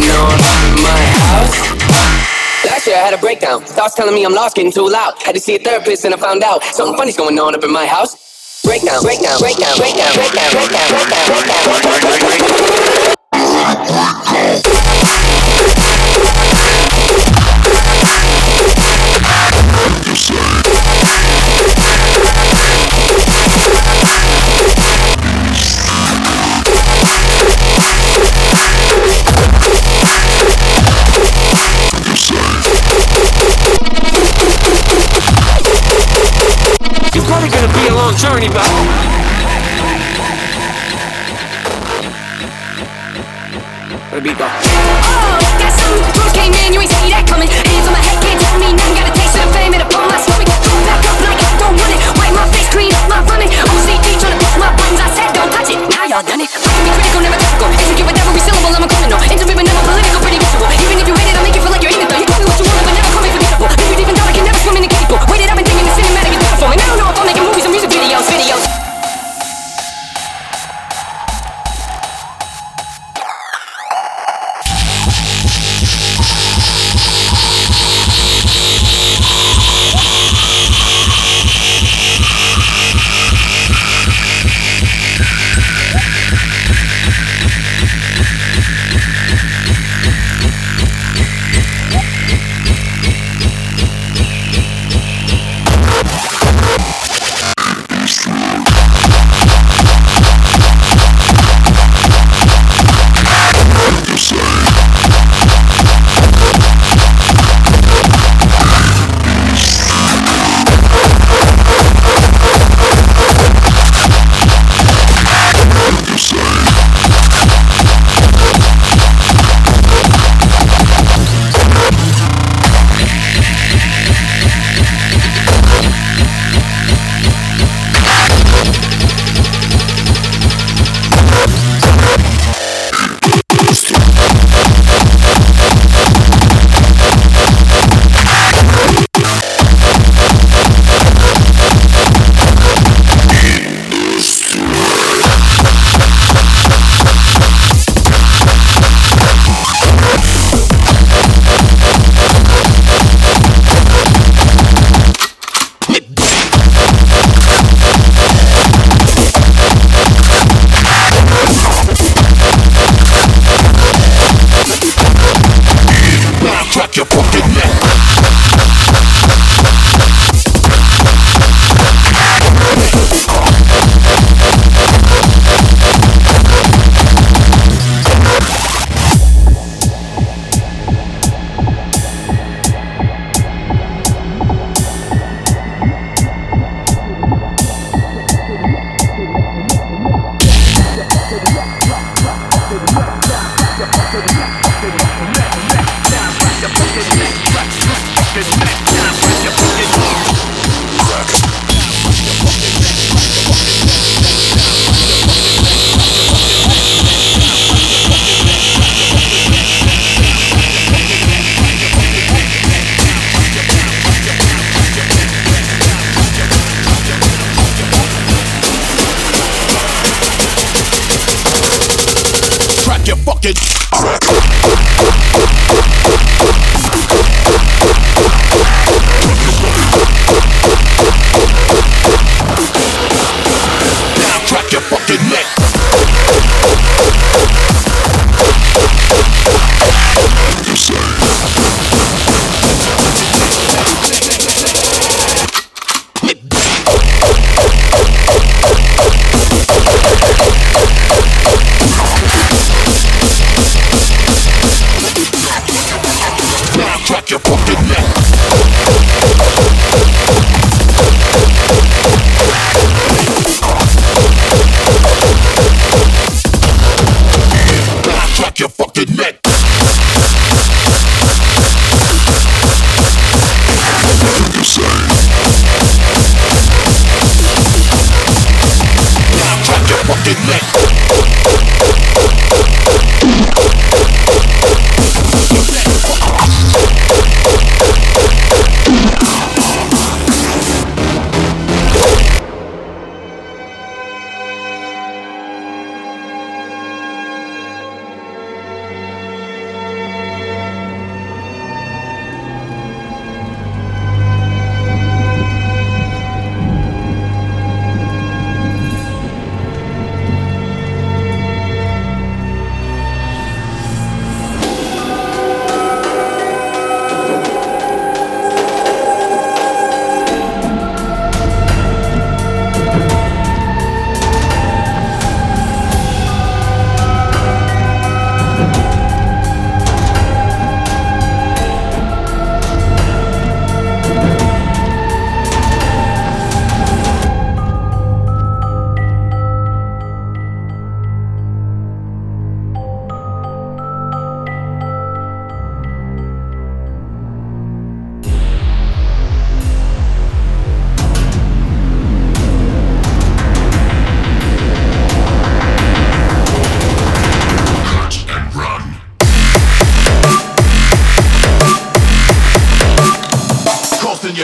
going on in my house? Last year I had a breakdown. Thoughts telling me I'm lost, getting too loud. Had to see a therapist and I found out something funny's going on up in my house. Breakdown, breakdown, breakdown, breakdown, breakdown, breakdown, breakdown, breakdown, breakdown, breakdown, breakdown. beat the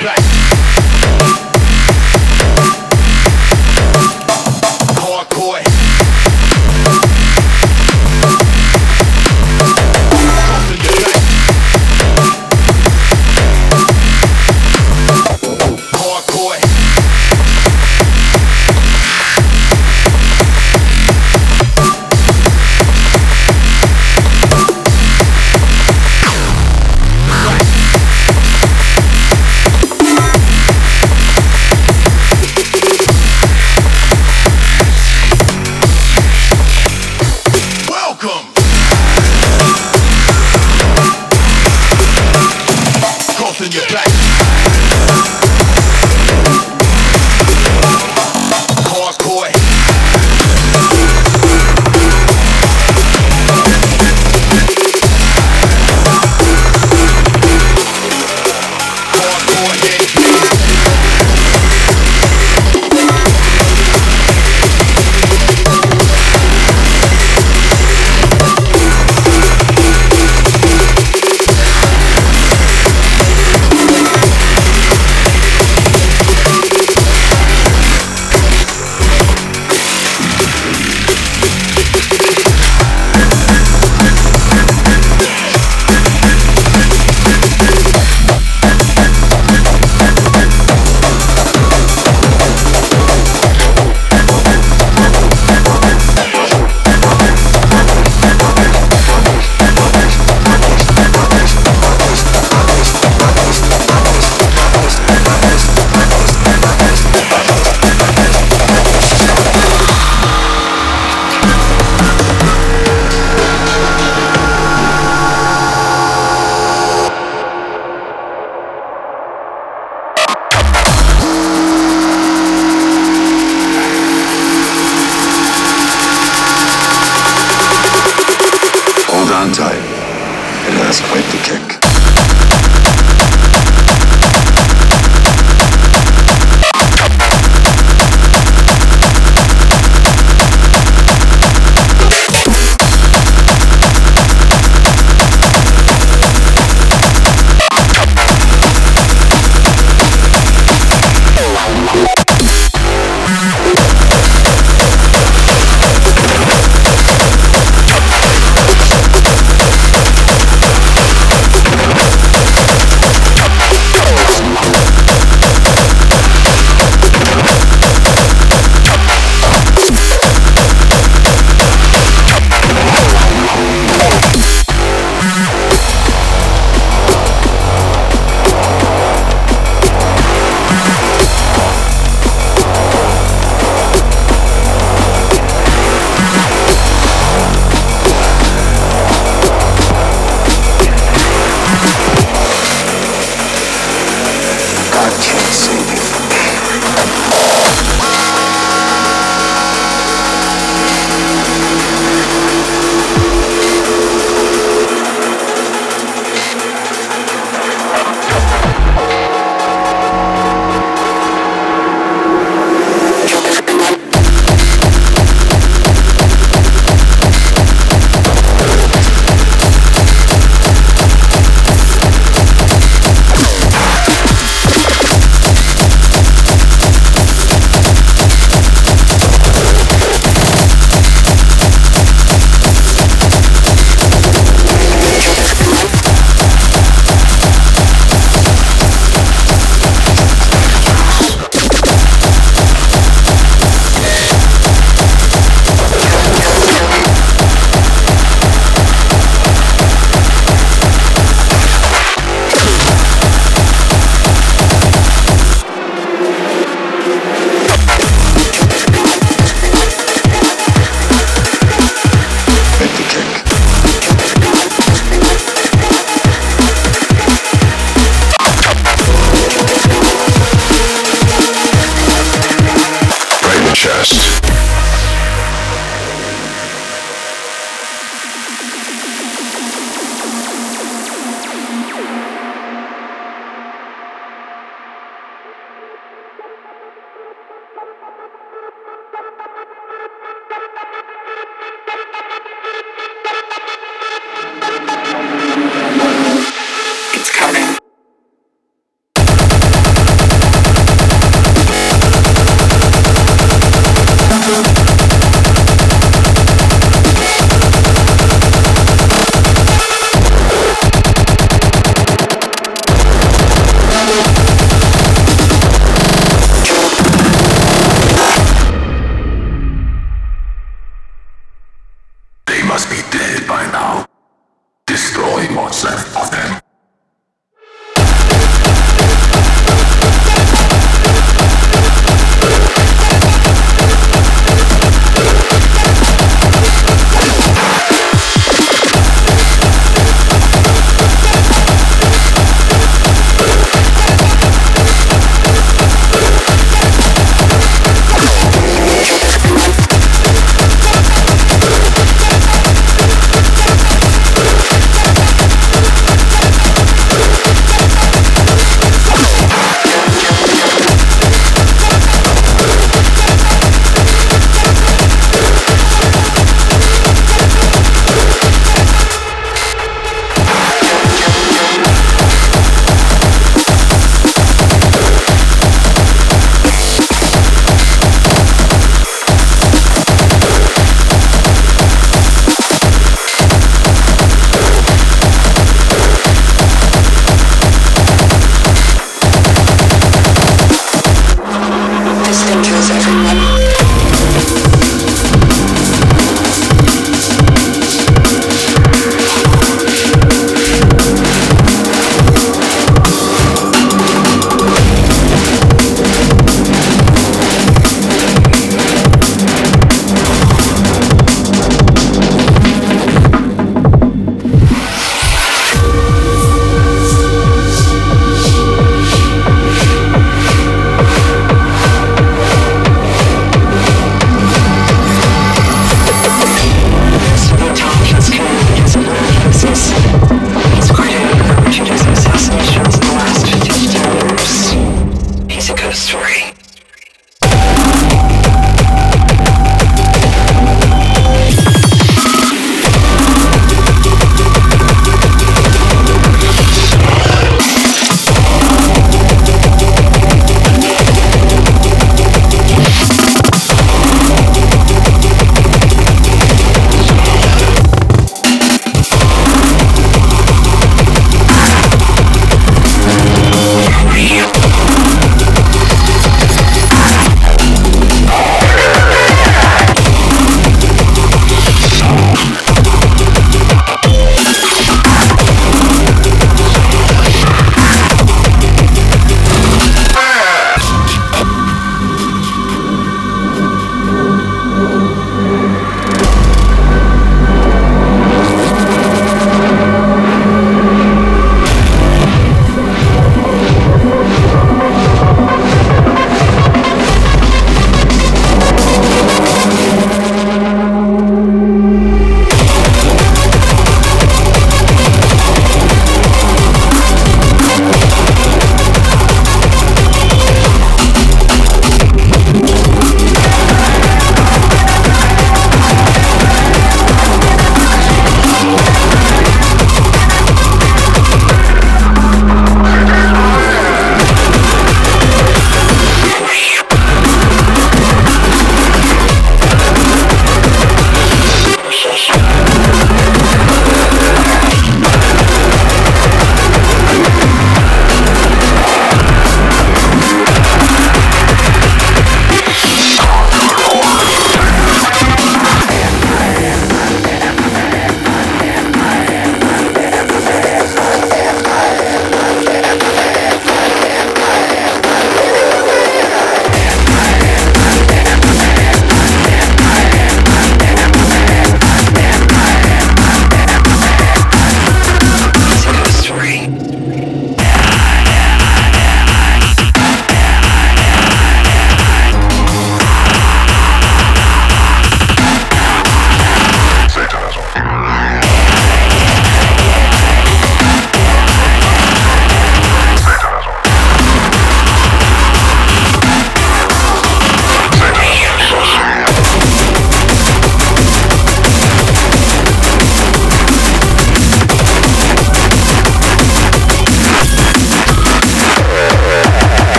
black.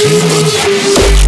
Thank.